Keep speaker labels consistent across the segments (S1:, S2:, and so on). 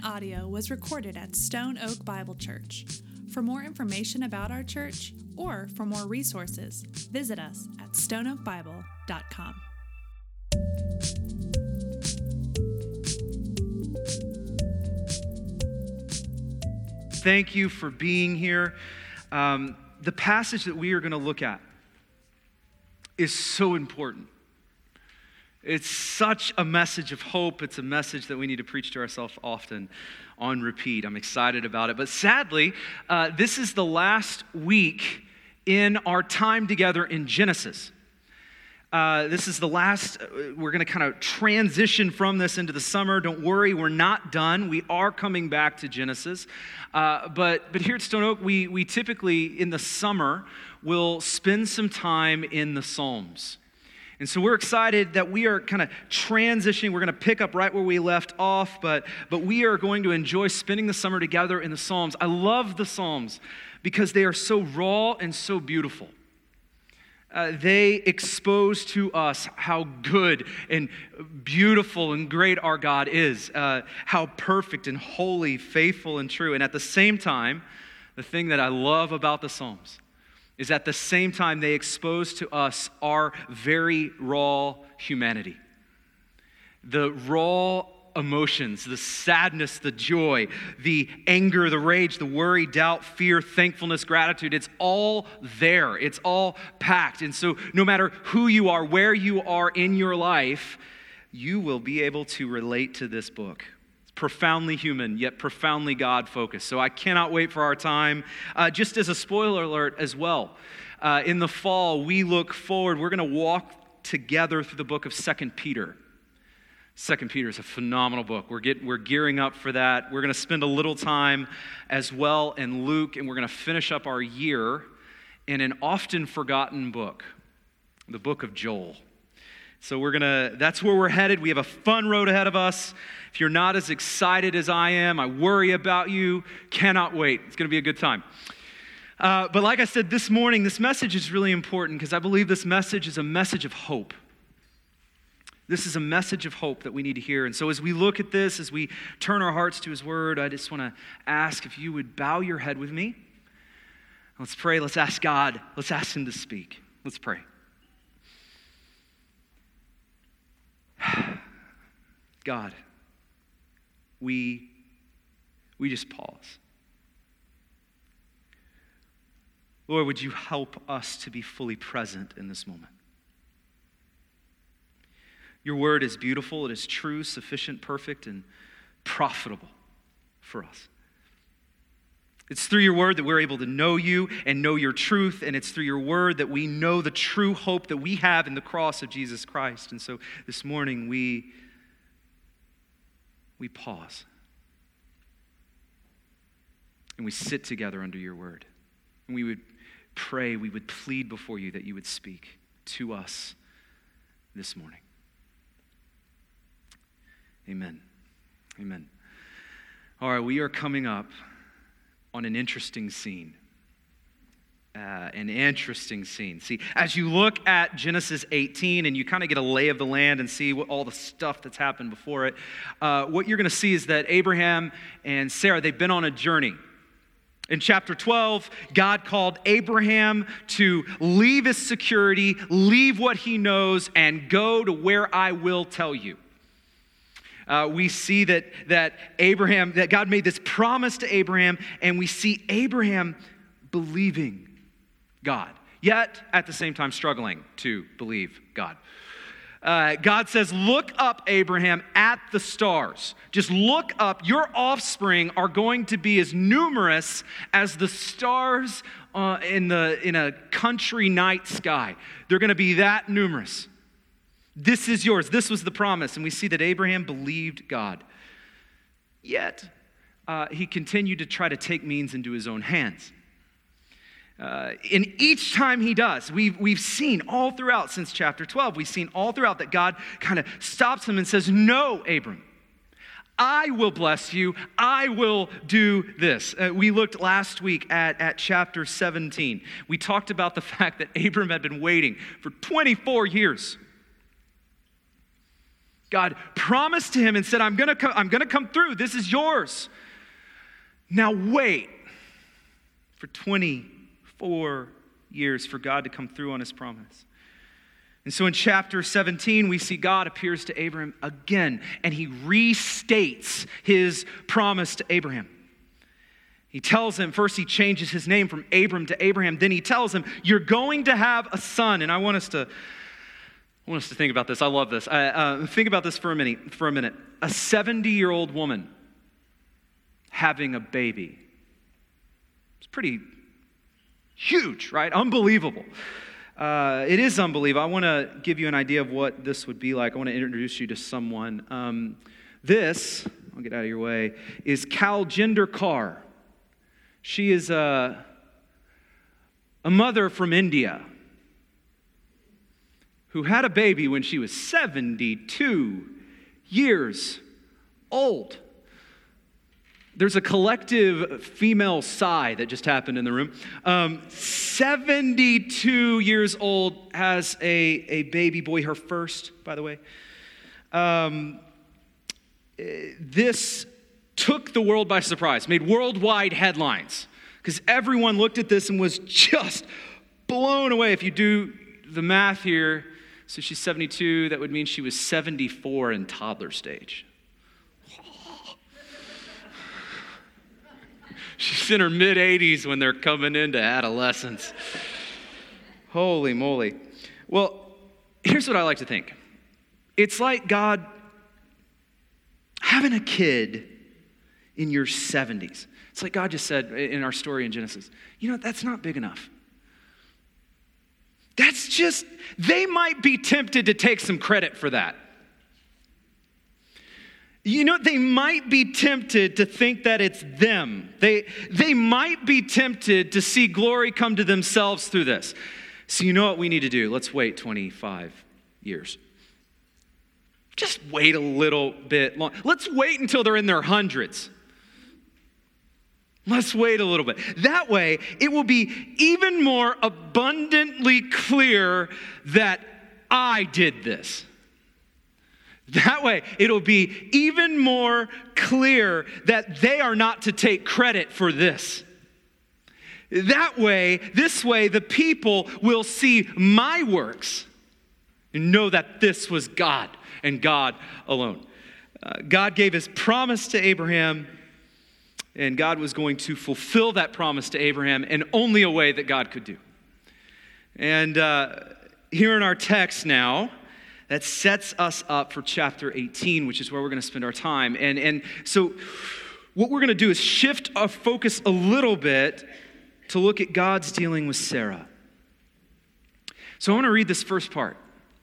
S1: following audio was recorded at Stone Oak Bible Church. For more information about our church or for more resources, visit us at stoneoakbible.com.
S2: Thank you for being here. Um, the passage that we are going to look at is so important. It's such a message of hope. It's a message that we need to preach to ourselves often on repeat. I'm excited about it. But sadly, uh, this is the last week in our time together in Genesis. Uh, this is the last, uh, we're going to kind of transition from this into the summer. Don't worry, we're not done. We are coming back to Genesis. Uh, but, but here at Stone Oak, we, we typically, in the summer, will spend some time in the Psalms. And so we're excited that we are kind of transitioning. We're going to pick up right where we left off, but, but we are going to enjoy spending the summer together in the Psalms. I love the Psalms because they are so raw and so beautiful. Uh, they expose to us how good and beautiful and great our God is, uh, how perfect and holy, faithful and true. And at the same time, the thing that I love about the Psalms is at the same time they expose to us our very raw humanity. The raw emotions, the sadness, the joy, the anger, the rage, the worry, doubt, fear, thankfulness, gratitude. It's all there. It's all packed. And so, no matter who you are, where you are in your life, you will be able to relate to this book. Profoundly human, yet profoundly God focused. So, I cannot wait for our time. Uh, just as a spoiler alert as well, uh, in the fall, we look forward, we're going to walk together through the book of Second Peter. Second Peter is a phenomenal book. We're, we're gearing up for that. We're going to spend a little time as well in Luke, and we're going to finish up our year in an often forgotten book, the book of Joel. So we're going to, that's where we're headed. We have a fun road ahead of us. If you're not as excited as I am, I worry about you. Cannot wait. It's going to be a good time. Uh, but like I said this morning, this message is really important because I believe this message is a message of hope. This is a message of hope that we need to hear. And so, as we look at this, as we turn our hearts to His Word, I just want to ask if you would bow your head with me. Let's pray. Let's ask God. Let's ask Him to speak. Let's pray. God, we, we just pause. Lord, would you help us to be fully present in this moment? Your word is beautiful, it is true, sufficient, perfect, and profitable for us. It's through your word that we're able to know you and know your truth, and it's through your word that we know the true hope that we have in the cross of Jesus Christ. And so this morning we we pause. And we sit together under your word. And we would pray, we would plead before you that you would speak to us this morning. Amen. Amen. All right, we are coming up on an interesting scene. Uh, an interesting scene. See, as you look at Genesis 18 and you kind of get a lay of the land and see what, all the stuff that's happened before it, uh, what you're going to see is that Abraham and Sarah, they've been on a journey. In chapter 12, God called Abraham to leave his security, leave what he knows, and go to where I will tell you uh, we see that, that Abraham, that God made this promise to Abraham, and we see Abraham believing God, yet at the same time struggling to believe God. Uh, God says, Look up, Abraham, at the stars. Just look up. Your offspring are going to be as numerous as the stars uh, in, the, in a country night sky. They're going to be that numerous. This is yours. This was the promise. And we see that Abraham believed God. Yet, uh, he continued to try to take means into his own hands. Uh, and each time he does, we've, we've seen all throughout since chapter 12, we've seen all throughout that God kind of stops him and says, No, Abram, I will bless you. I will do this. Uh, we looked last week at, at chapter 17. We talked about the fact that Abram had been waiting for 24 years God promised to him and said, I'm gonna, co- I'm gonna come through. This is yours. Now wait for 24 years for God to come through on his promise. And so in chapter 17, we see God appears to Abraham again, and he restates his promise to Abraham. He tells him, first, he changes his name from Abram to Abraham. Then he tells him, You're going to have a son. And I want us to. I want us to think about this. I love this. uh, think about this for a minute. For a minute, a seventy-year-old woman having a baby. It's pretty huge, right? Unbelievable. Uh, it is unbelievable. I want to give you an idea of what this would be like. I want to introduce you to someone. Um, this, I'll get out of your way, is Daljinder Kaur. She is a, a mother from India who had a baby when she was 72 years old. There's a collective female sigh that just happened in the room. Um, 72 years old, has a, a baby boy, her first, by the way. Um, this took the world by surprise, made worldwide headlines, because everyone looked at this and was just blown away. If you do the math here, so she's 72, that would mean she was 74 in toddler stage. She's in her mid 80s when they're coming into adolescence. Holy moly. Well, here's what I like to think it's like God having a kid in your 70s. It's like God just said in our story in Genesis, you know, that's not big enough. That's just, they might be tempted to take some credit for that. You know, they might be tempted to think that it's them. They, they might be tempted to see glory come to themselves through this. So, you know what we need to do? Let's wait 25 years. Just wait a little bit long. Let's wait until they're in their hundreds. Let's wait a little bit. That way, it will be even more abundantly clear that I did this. That way, it'll be even more clear that they are not to take credit for this. That way, this way, the people will see my works and know that this was God and God alone. Uh, God gave his promise to Abraham and God was going to fulfill that promise to Abraham in only a way that God could do. And uh, here in our text now, that sets us up for chapter 18, which is where we're going to spend our time. And, and so, what we're going to do is shift our focus a little bit to look at God's dealing with Sarah. So, I want to read this first part.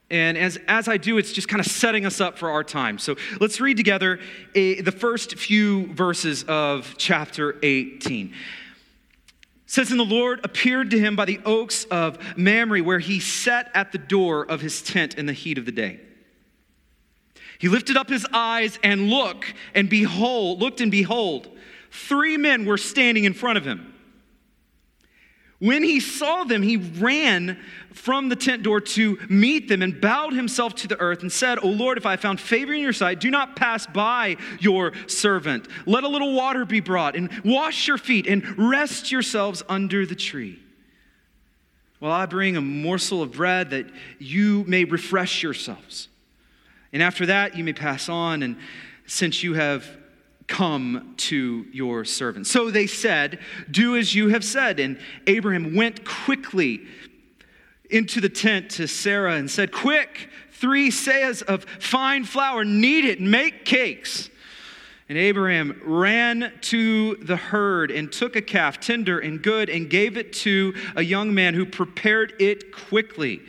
S2: And as, as I do, it's just kind of setting us up for our time. So let's read together a, the first few verses of chapter 18. Says, And the Lord appeared to him by the oaks of Mamre, where he sat at the door of his tent in the heat of the day. He lifted up his eyes and look, and behold, looked and behold, three men were standing in front of him. When he saw them, he ran from the tent door to meet them and bowed himself to the earth and said, O Lord, if I found favor in your sight, do not pass by your servant. Let a little water be brought and wash your feet and rest yourselves under the tree. While I bring a morsel of bread that you may refresh yourselves. And after that, you may pass on. And since you have come to your servant. So they said, Do as you have said. And Abraham went quickly into the tent to Sarah and said, Quick, three seahs of fine flour, knead it, make cakes. And Abraham ran to the herd and took a calf, tender and good, and gave it to a young man who prepared it quickly.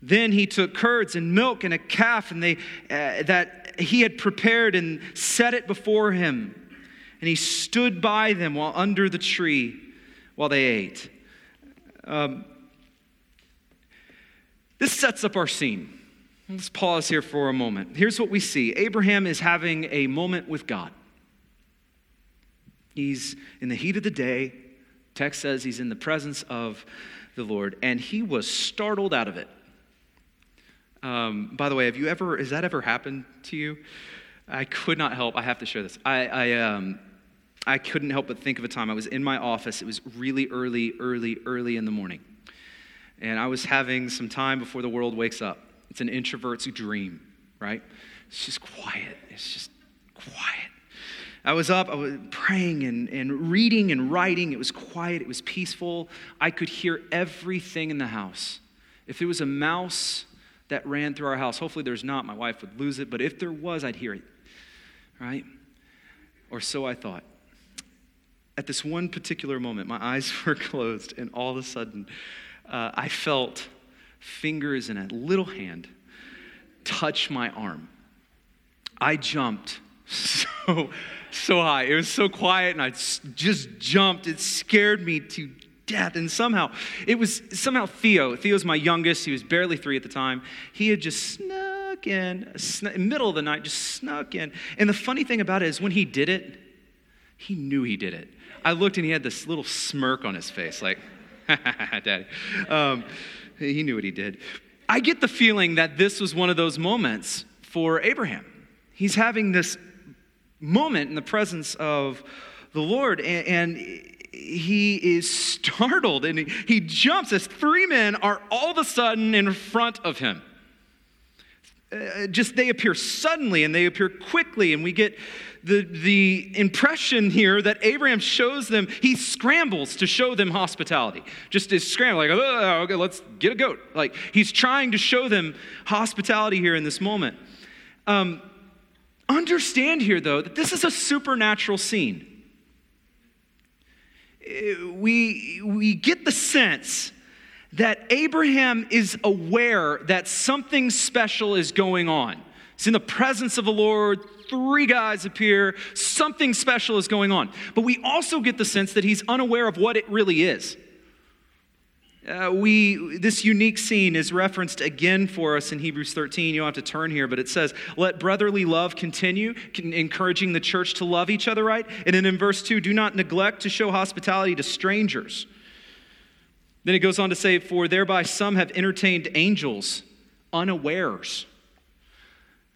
S2: Then he took curds and milk and a calf and they, uh, that he had prepared and set it before him. And he stood by them while under the tree while they ate. Um, this sets up our scene. Let's pause here for a moment. Here's what we see Abraham is having a moment with God. He's in the heat of the day. Text says he's in the presence of the Lord, and he was startled out of it. Um, by the way, have you ever, has that ever happened to you? I could not help, I have to share this. I, I, um, I couldn't help but think of a time. I was in my office. It was really early, early, early in the morning. And I was having some time before the world wakes up. It's an introvert's dream, right? It's just quiet. It's just quiet. I was up, I was praying and, and reading and writing. It was quiet, it was peaceful. I could hear everything in the house. If there was a mouse that ran through our house, hopefully there's not, my wife would lose it, but if there was, I'd hear it, right? Or so I thought. At this one particular moment, my eyes were closed, and all of a sudden, uh, I felt fingers in a little hand touch my arm. I jumped so so high. It was so quiet, and I just jumped. It scared me to death. And somehow, it was somehow Theo. Theo's my youngest. He was barely three at the time. He had just snuck in, snuck, middle of the night, just snuck in. And the funny thing about it is, when he did it, he knew he did it. I looked, and he had this little smirk on his face, like, Daddy. Um, he knew what he did. I get the feeling that this was one of those moments for Abraham. He's having this moment in the presence of the Lord. And, and he is startled and he, jumps as three men are all of a sudden in front of him. Uh, just they appear suddenly and they appear quickly, and we get the, the impression here that Abraham shows them, he scrambles to show them hospitality. Just is scrambling, like, oh, okay, let's get a goat. Like, he's trying to show them hospitality here in this moment. Um, Understand here, though, that this is a supernatural scene. Uh, we, we get the sense that Abraham is aware that something special is going on. It's in the presence of the Lord. Three guys appear. Something special is going on. But we also get the sense that he's unaware of what it really is. Uh, we, this unique scene is referenced again for us in Hebrews 13. You don't have to turn here, but it says, Let brotherly love continue, encouraging the church to love each other, right? And then in verse 2, do not neglect to show hospitality to strangers. Then it goes on to say, For thereby some have entertained angels unawares.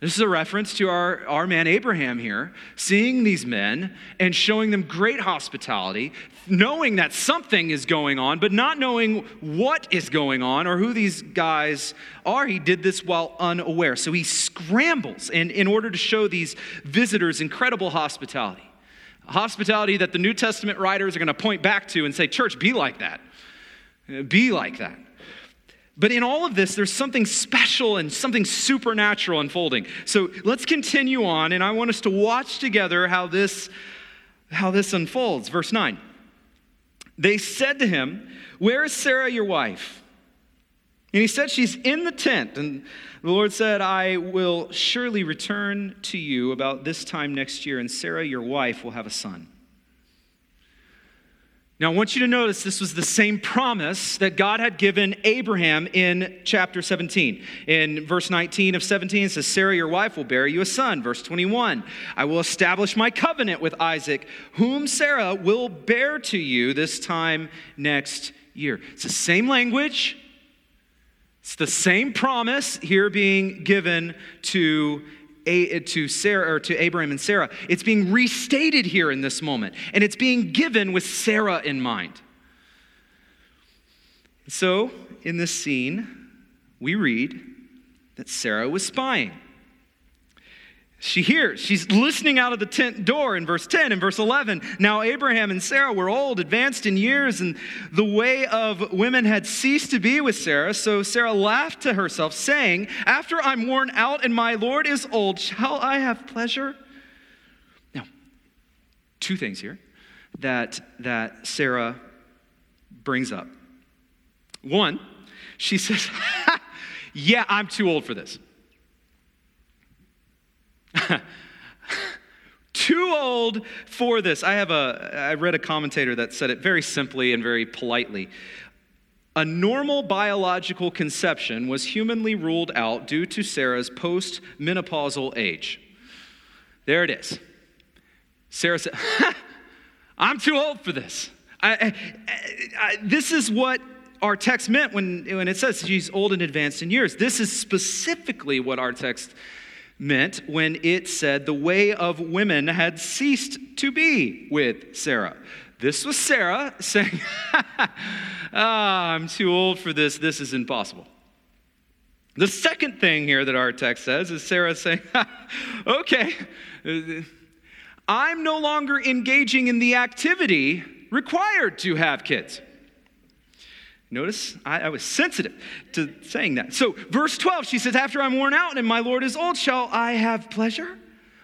S2: This is a reference to our, our man Abraham here, seeing these men and showing them great hospitality, knowing that something is going on, but not knowing what is going on or who these guys are. He did this while unaware. So he scrambles in, in order to show these visitors incredible hospitality. Hospitality that the New Testament writers are going to point back to and say, Church, be like that. Be like that. But in all of this, there's something special and something supernatural unfolding. So let's continue on, and I want us to watch together how this, how this unfolds. Verse 9. They said to him, Where is Sarah, your wife? And he said, She's in the tent. And the Lord said, I will surely return to you about this time next year, and Sarah, your wife, will have a son. Now, I want you to notice this was the same promise that God had given Abraham in chapter 17. In verse 19 of 17, it says, Sarah, your wife, will bear you a son. Verse 21, I will establish my covenant with Isaac, whom Sarah will bear to you this time next year. It's the same language, it's the same promise here being given to Eh, to Sarah or to Abraham and Sarah. It's being restated here in this moment, and it's being given with Sarah in mind. So, in this scene, we read that Sarah was spying. She hears, she's listening out of the tent door in verse 10 and verse 11. Now, Abraham and Sarah were old, advanced in years, and the way of women had ceased to be with Sarah. So Sarah laughed to herself, saying, After I'm worn out and my Lord is old, shall I have pleasure? Now, two things here that, that Sarah brings up. One, she says, Yeah, I'm too old for this. Too old for this. I have a I read a commentator that said it very simply and very politely. A normal biological conception was humanly ruled out due to Sarah's post-menopausal age. There it is. Sarah said, I'm too old for this. I, I, I, this is what our text meant when, when it says she's old and advanced in years. This is specifically what our text meant when it said the way of women had ceased to be with Sarah. This was Sarah saying, ah, I'm too old for this. This is impossible. The second thing here that our text says is Sarah saying, okay, I'm no longer engaging in the activity required to have kids. Notice I, I, was sensitive to saying that. So, verse 12, she says, After I'm worn out and my Lord is old, shall I have pleasure?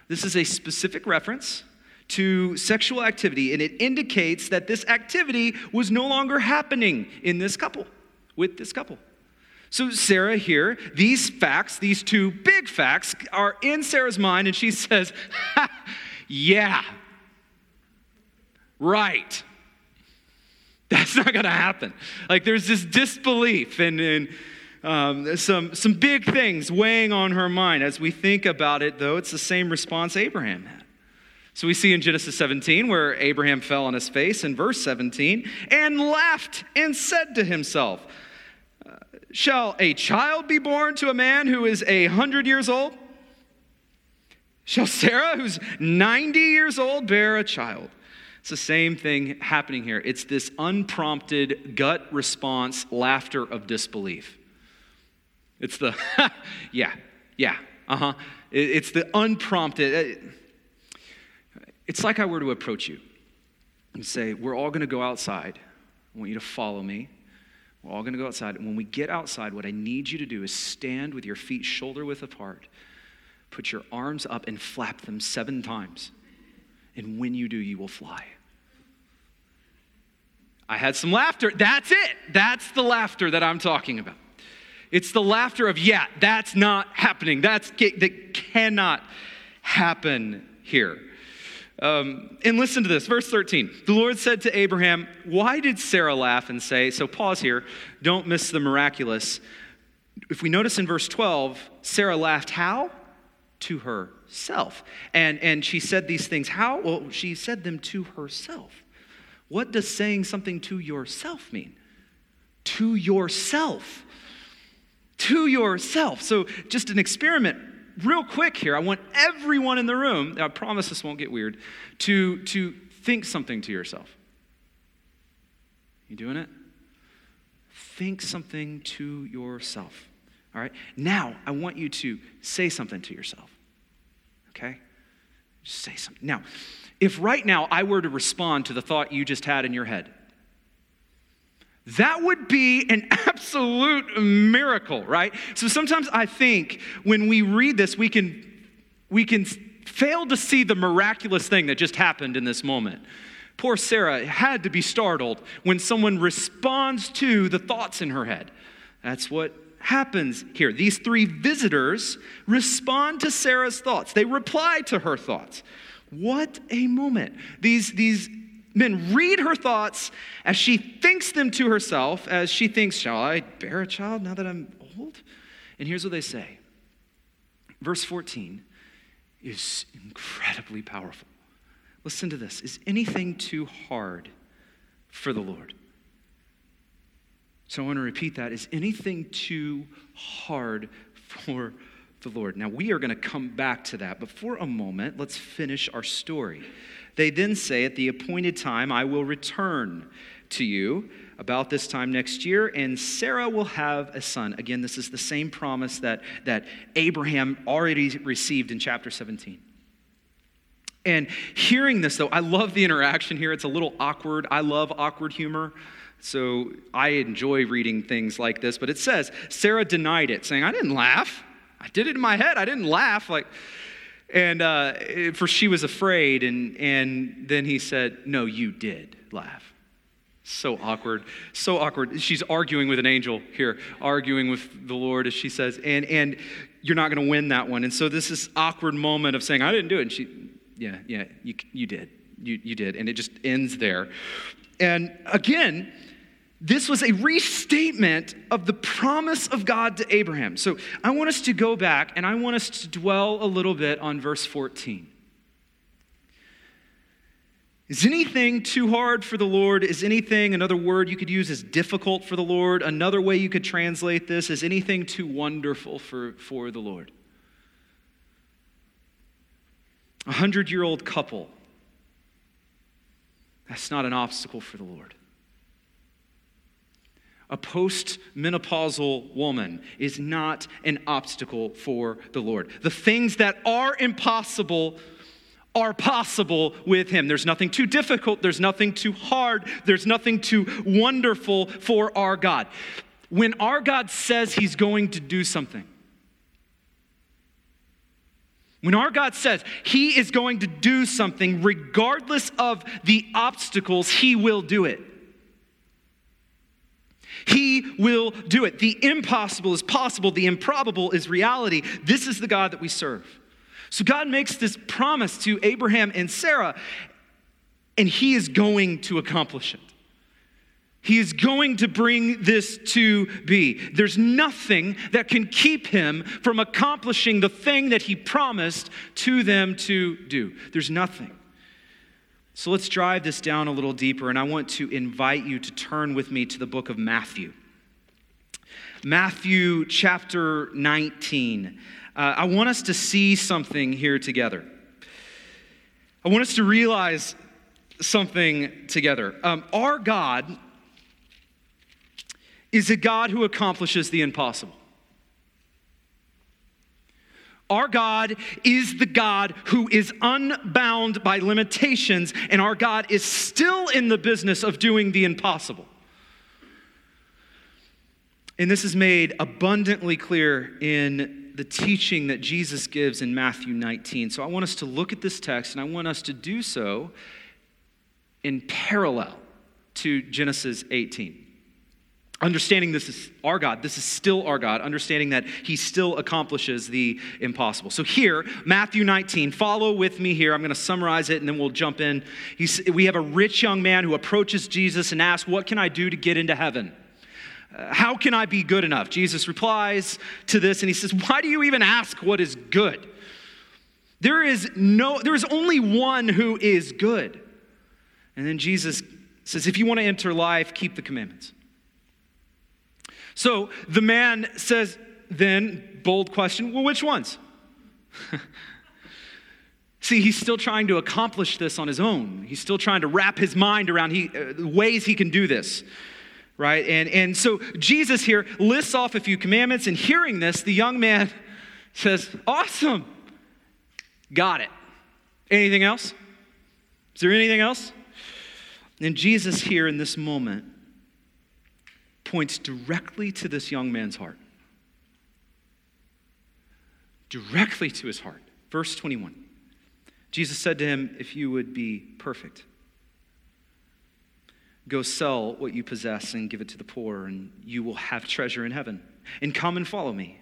S2: This is a specific reference to sexual activity, and it indicates that this activity was no longer happening in this couple, with this couple. So, Sarah here, these facts, these two big facts, are in Sarah's mind, and she says, Yeah, right. That's not going to happen. Like there's this disbelief and, and um, some, some big things weighing on her mind. As we think about it, though, it's the same response Abraham had. So we see in Genesis 17 where Abraham fell on his face in verse 17 and laughed and said to himself, uh, Shall a child be born to a man who is a hundred years old? Shall Sarah, who's 90 years old, bear a child? It's the same thing happening here. It's this unprompted gut response laughter of disbelief. It's the, yeah, yeah, uh huh. It's the unprompted. Uh, it's like I were to approach you and say, We're all going to go outside. I want you to follow me. We're all going to go outside. And when we get outside, what I need you to do is stand with your feet shoulder width apart, put your arms up, and flap them seven times. And when you do, you will fly. I had some laughter. That's it. That's the laughter that I'm talking about. It's the laughter of, yeah, that's not happening. That's, that cannot happen here. Um, and listen to this, verse 13. The Lord said to Abraham, Why did Sarah laugh and say, so pause here, don't miss the miraculous. If we notice in verse 12, Sarah laughed how? To herself. And, and she said these things how? Well, she said them to herself. What does saying something to yourself mean? To yourself. To yourself. So, just an experiment, real quick here. I want everyone in the room, I promise this won't get weird, to, to think something to yourself. You doing it? Think something to yourself. All right? Now, I want you to say something to yourself. Okay? Just say something. Now, if right now I were to respond to the thought you just had in your head, that would be an absolute miracle, right? So sometimes I think when we read this, we can, we can fail to see the miraculous thing that just happened in this moment. Poor Sarah had to be startled when someone responds to the thoughts in her head. That's what happens here. These three visitors respond to Sarah's thoughts, they reply to her thoughts. What a moment. These, these men read her thoughts as she thinks them to herself, as she thinks, Shall I bear a child now that I'm old? And here's what they say. Verse 14 is incredibly powerful. Listen to this Is anything too hard for the Lord? So I want to repeat that. Is anything too hard for the Lord. Now, we are going to come back to that, but for a moment, let's finish our story. They then say, At the appointed time, I will return to you about this time next year, and Sarah will have a son. Again, this is the same promise that, that Abraham already received in chapter 17. And hearing this, though, I love the interaction here. It's a little awkward. I love awkward humor. So I enjoy reading things like this. But it says, Sarah denied it, saying, I didn't laugh. I did it in my head. I didn't laugh. Like, and uh, for she was afraid. And, and then he said, No, you did laugh. So awkward. So awkward. She's arguing with an angel here, arguing with the Lord, as she says, and, and you're not going to win that one. And so this is awkward moment of saying, I didn't do it. And she, yeah, yeah, you, you did. You, you did. And it just ends there. And again, this was a restatement of the promise of God to Abraham. So I want us to go back and I want us to dwell a little bit on verse 14. Is anything too hard for the Lord? Is anything, another word you could use is difficult for the Lord? Another way you could translate this is anything too wonderful for, for the Lord? A hundred year old couple, that's not an obstacle for the Lord. A post-menopausal woman is not an obstacle for the Lord. The things that are impossible are possible with him. There's nothing too difficult, there's nothing too hard, there's nothing too wonderful for our God. When our God says he's going to do something, when our God says he is going to do something, regardless of the obstacles, he will do it. He will do it. The impossible is possible, the improbable is reality. This is the God that we serve. So God makes this promise to Abraham and Sarah, and he is going to accomplish it. He is going to bring this to be. There's nothing that can keep him from accomplishing the thing that he promised to them to do. There's nothing. So let's drive this down a little deeper, and I want to invite you to turn with me to the book of Matthew. Matthew chapter 19. Uh, I want us to see something here together. I want us to realize something together. Um, our God is a God who accomplishes the impossible. Our God is the God who is unbound by limitations, and our God is still in the business of doing the impossible. And this is made abundantly clear in the teaching that Jesus gives in Matthew 19. So I want us to look at this text and I want us to do so in parallel to Genesis 18. Understanding this is our God, this is still our God, understanding that He still accomplishes the impossible. So, here, Matthew 19, follow with me here. I'm going to summarize it and then we'll jump in. He's, we have a rich young man who approaches Jesus and asks, What can I do to get into heaven? Uh, how can I be good enough? Jesus replies to this and he says, Why do you even ask what is good? There is no, there is only one who is good. And then Jesus says, If you want to enter life, keep the commandments. So the man says, then, bold question, well, which ones? See, he's still trying to accomplish this on his own. He's still trying to wrap his mind around he, uh, ways he can do this right? And, and so Jesus here lists off a few commandments, and hearing this, the young man says, Awesome, got it. Anything else? Is there anything else? And Jesus here in this moment points directly to this young man's heart. Directly to his heart. Verse 21. Jesus said to him, If you would be perfect, Go sell what you possess and give it to the poor, and you will have treasure in heaven. And come and follow me.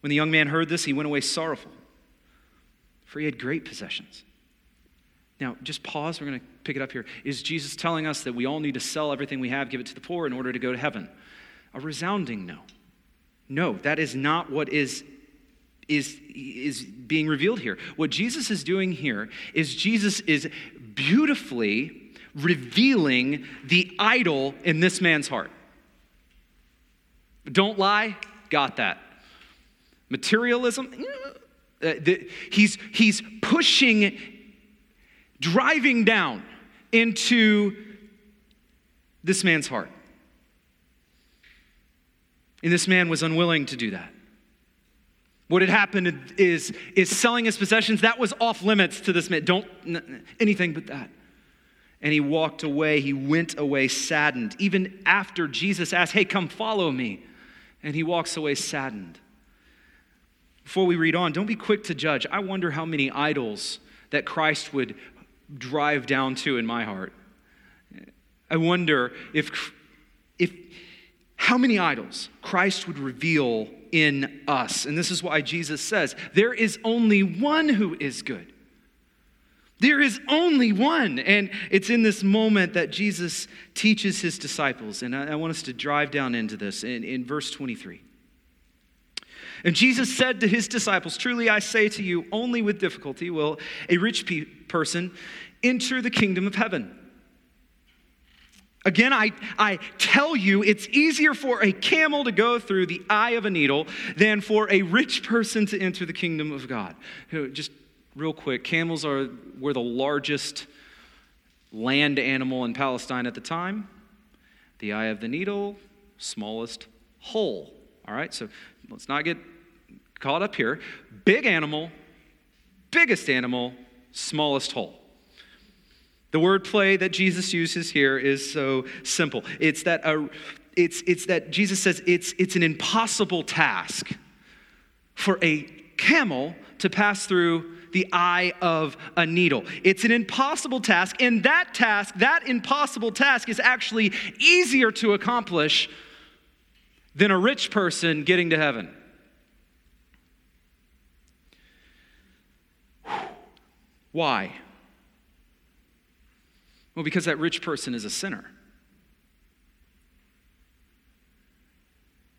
S2: When the young man heard this, he went away sorrowful, for he had great possessions. Now, just pause. We're going to pick it up here. Is Jesus telling us that we all need to sell everything we have, give it to the poor in order to go to heaven? A resounding no. No, that is not what is, is, is being revealed here. What Jesus is doing here is Jesus is beautifully revealing the idol in this man's heart. Don't lie, got that. Materialism, uh, the, he's, he's pushing, driving down into this man's heart. And this man was unwilling to do that. What had happened is, is selling his possessions, that was off limits to this man. Don't, anything but that. And he walked away. He went away saddened. Even after Jesus asked, Hey, come follow me. And he walks away saddened. Before we read on, don't be quick to judge. I wonder how many idols that Christ would drive down to in my heart. I wonder if, if how many idols Christ would reveal in us. And this is why Jesus says, There is only one who is good. There is only one. And it's in this moment that Jesus teaches his disciples. And I, I want us to drive down into this in, in verse 23. And Jesus said to his disciples, Truly I say to you, only with difficulty will a rich pe- person enter the kingdom of heaven. Again, I, I tell you, it's easier for a camel to go through the eye of a needle than for a rich person to enter the kingdom of God. Just real quick camels are, were the largest land animal in Palestine at the time. The eye of the needle, smallest hole. All right, so let's not get caught up here. Big animal, biggest animal, smallest hole. The wordplay that Jesus uses here is so simple. It's that, uh, it's, it's that Jesus says it's, it's an impossible task for a camel to pass through the eye of a needle. It's an impossible task, and that task, that impossible task, is actually easier to accomplish than a rich person getting to heaven. Why? Well, because that rich person is a sinner.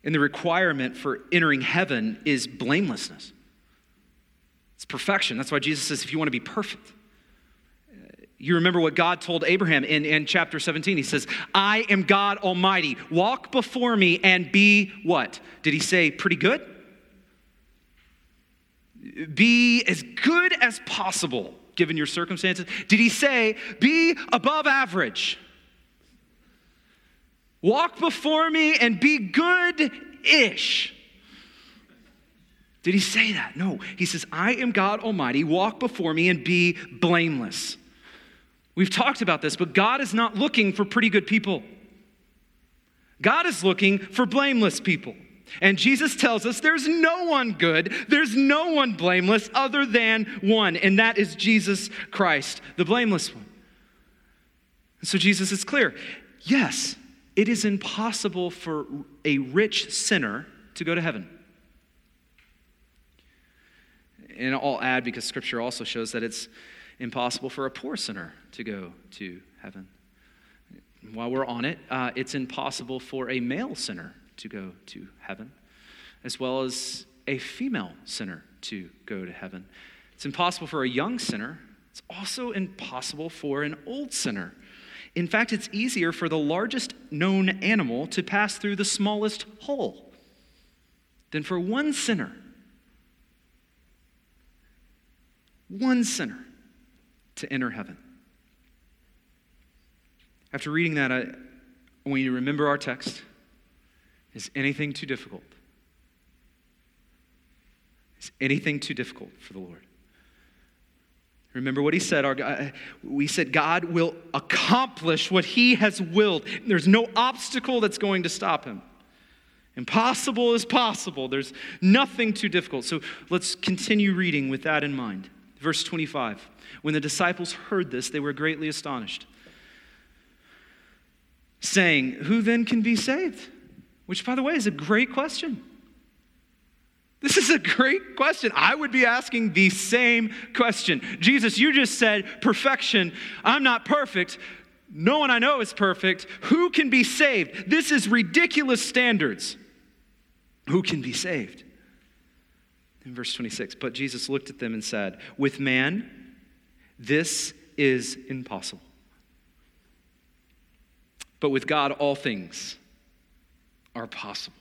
S2: And the requirement for entering heaven is blamelessness. It's perfection. That's why Jesus says, if you want to be perfect, you remember what God told Abraham in, in chapter 17. He says, I am God Almighty. Walk before me and be what? Did he say pretty good? Be as good as possible given your circumstances? Did he say, be above average? Walk before me and be good ish. Did he say that? No. He says, I am God Almighty. Walk before me and be blameless. We've talked about this, but God is not looking for pretty good people. God is looking for blameless people. And Jesus tells us there's no one good, there's no one blameless other than one, and that is Jesus Christ, the blameless one. So Jesus is clear yes, it is impossible for a rich sinner to go to heaven. And I'll add because scripture also shows that it's impossible for a poor sinner to go to heaven. While we're on it, uh, it's impossible for a male sinner to go to heaven, as well as a female sinner to go to heaven. It's impossible for a young sinner. It's also impossible for an old sinner. In fact, it's easier for the largest known animal to pass through the smallest hole than for one sinner. One sinner to enter heaven. After reading that, I want you to remember our text. Is anything too difficult? Is anything too difficult for the Lord? Remember what he said. Our, we said God will accomplish what he has willed. There's no obstacle that's going to stop him. Impossible is possible. There's nothing too difficult. So let's continue reading with that in mind. Verse 25. When the disciples heard this, they were greatly astonished, saying, Who then can be saved? Which, by the way, is a great question. This is a great question. I would be asking the same question. Jesus, you just said perfection. I'm not perfect. No one I know is perfect. Who can be saved? This is ridiculous standards. Who can be saved? In verse 26, but Jesus looked at them and said, With man, this is impossible. But with God, all things are possible.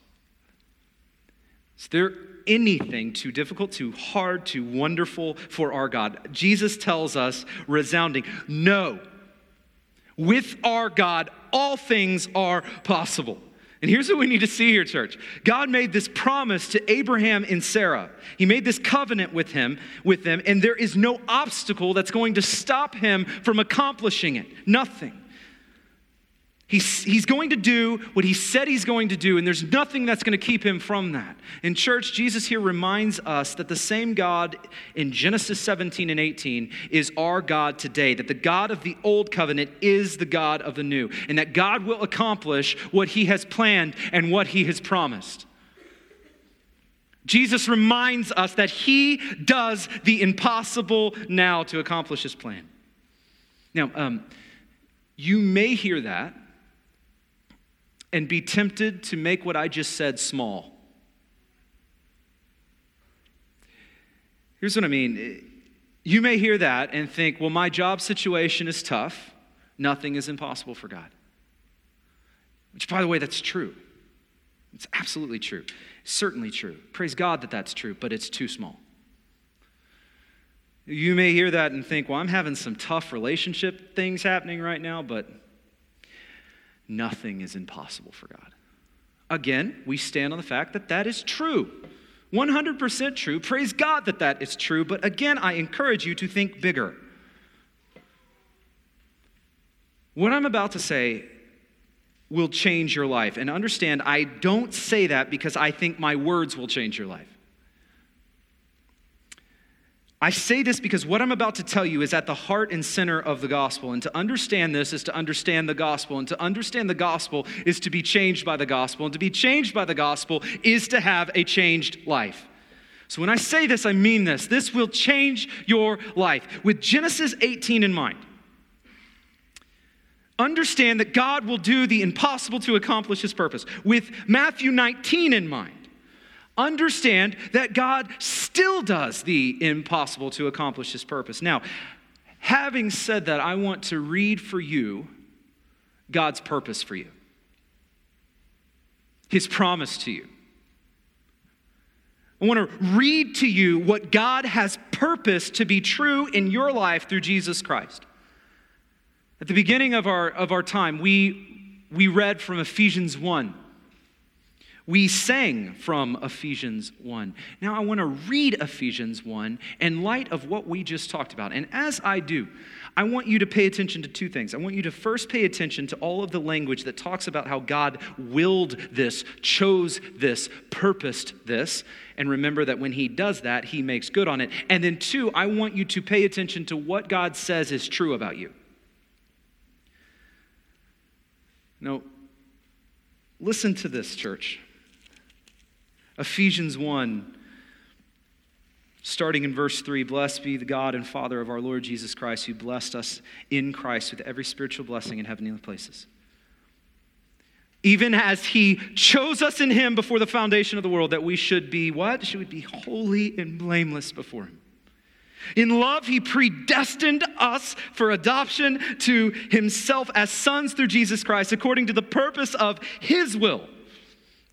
S2: Is there anything too difficult, too hard, too wonderful for our God? Jesus tells us, resounding, no. With our God, all things are possible. And here's what we need to see here, church. God made this promise to Abraham and Sarah. He made this covenant with him, with them, and there is no obstacle that's going to stop him from accomplishing it. Nothing. He's, he's going to do what he said he's going to do, and there's nothing that's going to keep him from that. In church, Jesus here reminds us that the same God in Genesis 17 and 18 is our God today, that the God of the old covenant is the God of the new, and that God will accomplish what he has planned and what he has promised. Jesus reminds us that he does the impossible now to accomplish his plan. Now, um, you may hear that and be tempted to make what I just said small. Here's what I mean. You may hear that and think, well, my job situation is tough. Nothing is impossible for God. Which, by the way, that's true. It's absolutely true. Certainly true. Praise God that that's true, but it's too small. You may hear that and think, well, I'm having some tough relationship things happening right now, but nothing is impossible for God. Again, we stand on the fact that that is true. 100% true. Praise God that that is true. But again, I encourage you to think bigger. What I'm about to say will change your life. And understand, I don't say that because I think my words will change your life. I say this because what I'm about to tell you is at the heart and center of the gospel. And to understand this is to understand the gospel. And to understand the gospel is to be changed by the gospel. And to be changed by the gospel is to have a changed life. So when I say this, I mean this. This will change your life. With Genesis 18 in mind, understand that God will do the impossible to accomplish his purpose. With Matthew 19 in mind, understand that God still does the impossible to accomplish his purpose. Now, having said that, I want to read for you God's purpose for you, his promise to you. I want to read to you what God has purposed to be true in your life through Jesus Christ. At the beginning of our, of our time, we, we read from Ephesians 1 we sang from Ephesians 1. Now I want to read Ephesians 1 in light of what we just talked about. And as I do, I want you to pay attention to two things. I want you to first pay attention to all of the language that talks about how God willed this, chose this, purposed this. And remember that when He does that, He makes good on it. And then, two, I want you to pay attention to what God says is true about you. Now, listen to this, church. Ephesians 1, starting in verse 3 Blessed be the God and Father of our Lord Jesus Christ, who blessed us in Christ with every spiritual blessing in heavenly places. Even as he chose us in him before the foundation of the world, that we should be what? Should we be holy and blameless before him? In love, he predestined us for adoption to himself as sons through Jesus Christ, according to the purpose of his will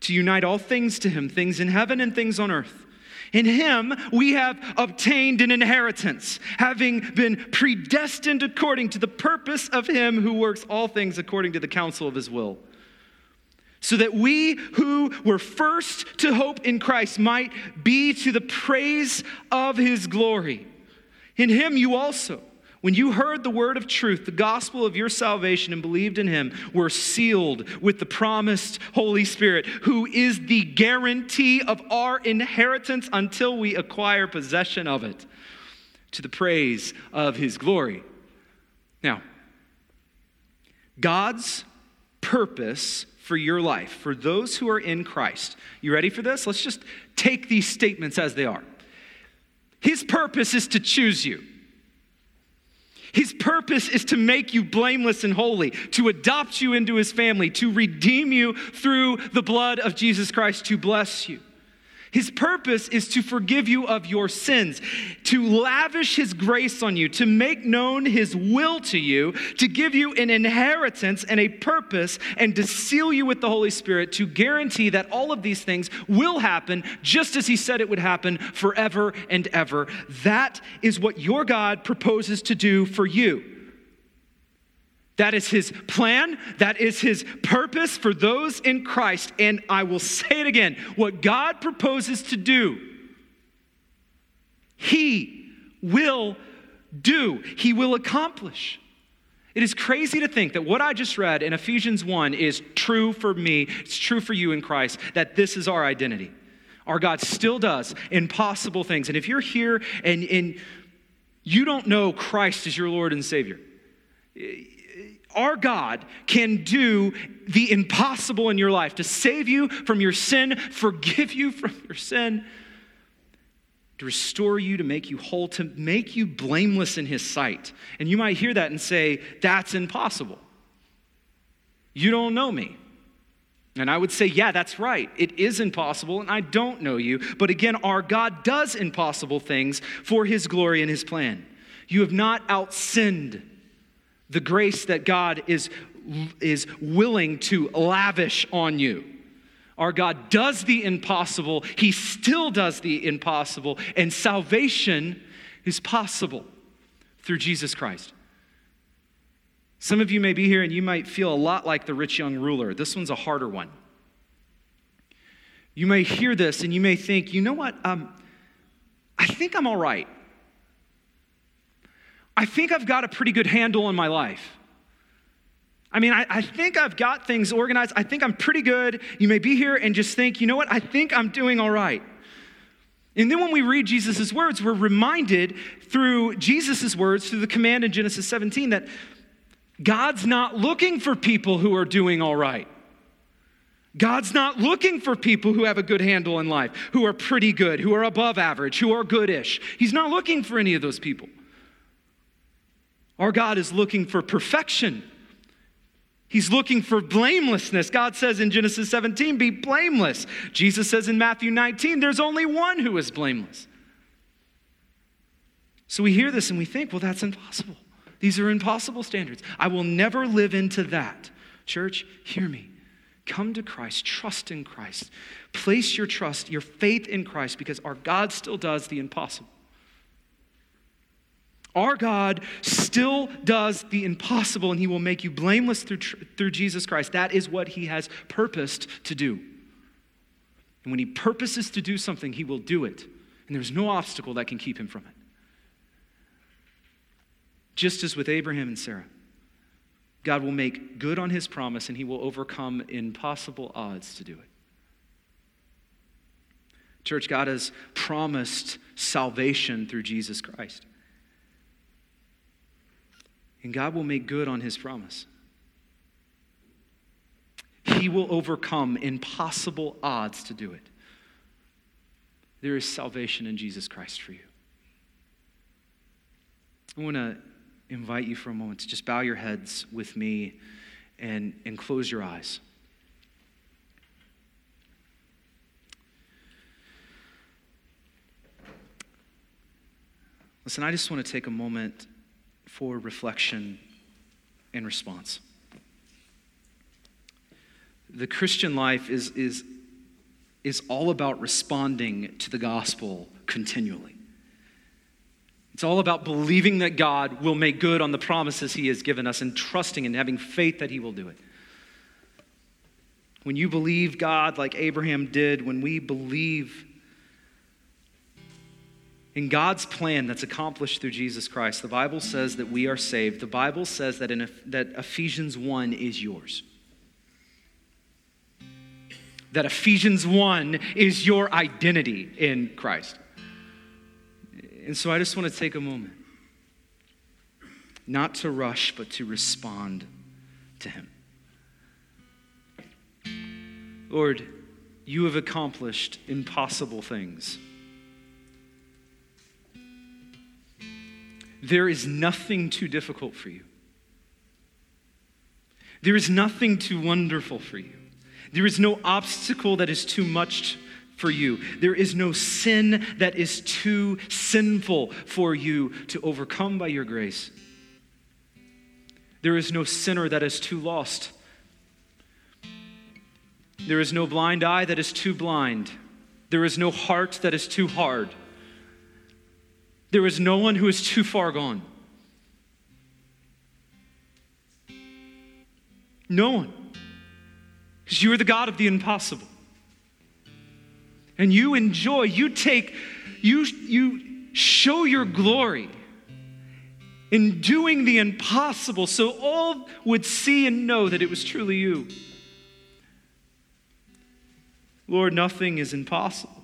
S2: to unite all things to him, things in heaven and things on earth. In him we have obtained an inheritance, having been predestined according to the purpose of him who works all things according to the counsel of his will. So that we who were first to hope in Christ might be to the praise of his glory. In him you also when you heard the word of truth, the gospel of your salvation, and believed in him, were sealed with the promised Holy Spirit, who is the guarantee of our inheritance until we acquire possession of it, to the praise of his glory. Now, God's purpose for your life, for those who are in Christ. You ready for this? Let's just take these statements as they are. His purpose is to choose you. His purpose is to make you blameless and holy, to adopt you into his family, to redeem you through the blood of Jesus Christ, to bless you. His purpose is to forgive you of your sins, to lavish His grace on you, to make known His will to you, to give you an inheritance and a purpose, and to seal you with the Holy Spirit to guarantee that all of these things will happen just as He said it would happen forever and ever. That is what your God proposes to do for you. That is his plan. That is his purpose for those in Christ. And I will say it again what God proposes to do, he will do, he will accomplish. It is crazy to think that what I just read in Ephesians 1 is true for me, it's true for you in Christ, that this is our identity. Our God still does impossible things. And if you're here and, and you don't know Christ as your Lord and Savior. Our God can do the impossible in your life to save you from your sin, forgive you from your sin, to restore you, to make you whole, to make you blameless in His sight. And you might hear that and say, That's impossible. You don't know me. And I would say, yeah, that's right. It is impossible, and I don't know you. But again, our God does impossible things for his glory and his plan. You have not outsinned the grace that God is, is willing to lavish on you. Our God does the impossible, He still does the impossible, and salvation is possible through Jesus Christ. Some of you may be here and you might feel a lot like the rich young ruler. This one's a harder one. You may hear this and you may think, you know what? Um, I think I'm all right. I think I've got a pretty good handle on my life. I mean, I, I, think I've got things organized. I think I'm pretty good. You may be here and just think, you know what? I think I'm doing all right. And then when we read Jesus' words, we're reminded through Jesus' words, through the command in Genesis 17, that God's not looking for people who are doing all right. God's not looking for people who have a good handle in life, who are pretty good, who are above average, who are goodish. He's not looking for any of those people. Our God is looking for perfection. He's looking for blamelessness. God says in Genesis 17, be blameless. Jesus says in Matthew 19, there's only one who is blameless. So we hear this and we think, well, that's impossible. These are impossible standards. I will never live into that. Church, hear me. Come to Christ, trust in Christ. Place your trust, your faith in Christ, because our God still does the impossible. Our God still does the impossible, and He will make you blameless through, through Jesus Christ. That is what He has purposed to do. And when He purposes to do something, He will do it. And there's no obstacle that can keep Him from it just as with Abraham and Sarah. God will make good on his promise and he will overcome impossible odds to do it. Church, God has promised salvation through Jesus Christ. And God will make good on his promise. He will overcome impossible odds to do it. There is salvation in Jesus Christ for you. I want to invite you for a moment to just bow your heads with me and, and close your eyes. Listen, I just want to take a moment for reflection and response. The Christian life is, is, is all about responding to the gospel continually. It's all about believing that God will make good on the promises He has given us and trusting and having faith that He will do it. When you believe God like Abraham did, when we believe in God's plan that's accomplished through Jesus Christ, the Bible says that we are saved. The Bible says that, in, that Ephesians 1 is yours. That Ephesians 1 is your identity in Christ. And so I just want to take a moment, not to rush, but to respond to Him. Lord, you have accomplished impossible things. There is nothing too difficult for you. There is nothing too wonderful for you. There is no obstacle that is too much for you. There is no sin that is too sinful for you to overcome by your grace. There is no sinner that is too lost. There is no blind eye that is too blind. There is no heart that is too hard. There is no one who is too far gone. No one. Because you are the God of the impossible and you enjoy, you take, you, you show your glory in doing the impossible so all would see and know that it was truly you. Lord, nothing is impossible.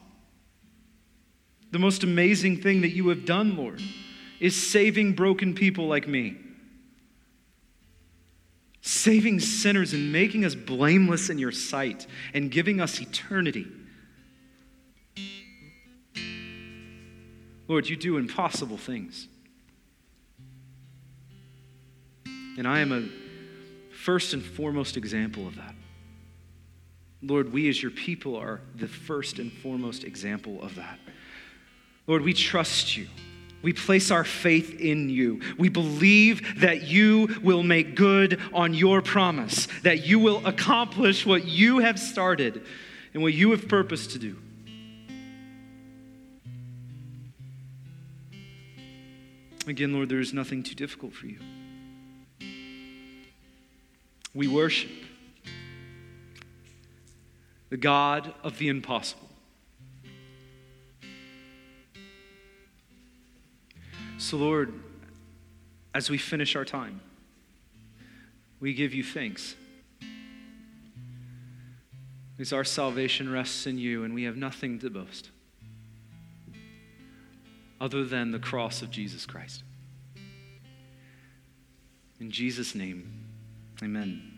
S2: The most amazing thing that you have done, Lord, is saving broken people like me. Saving sinners and making us blameless in your sight and giving us eternity. Lord, you do impossible things. And I am a first and foremost example of that. Lord, we as your people are the first and foremost example of that. Lord, we trust you. We place our faith in you. We believe that you will make good on your promise, that you will accomplish what you have started and what you have purposed to do. Again, Lord, there is nothing too difficult for you. We worship the God of the impossible. So, Lord, as we finish our time, we give you thanks. Because our salvation rests in you, and we have nothing to boast other than the cross of Jesus Christ. In Jesus' name, amen.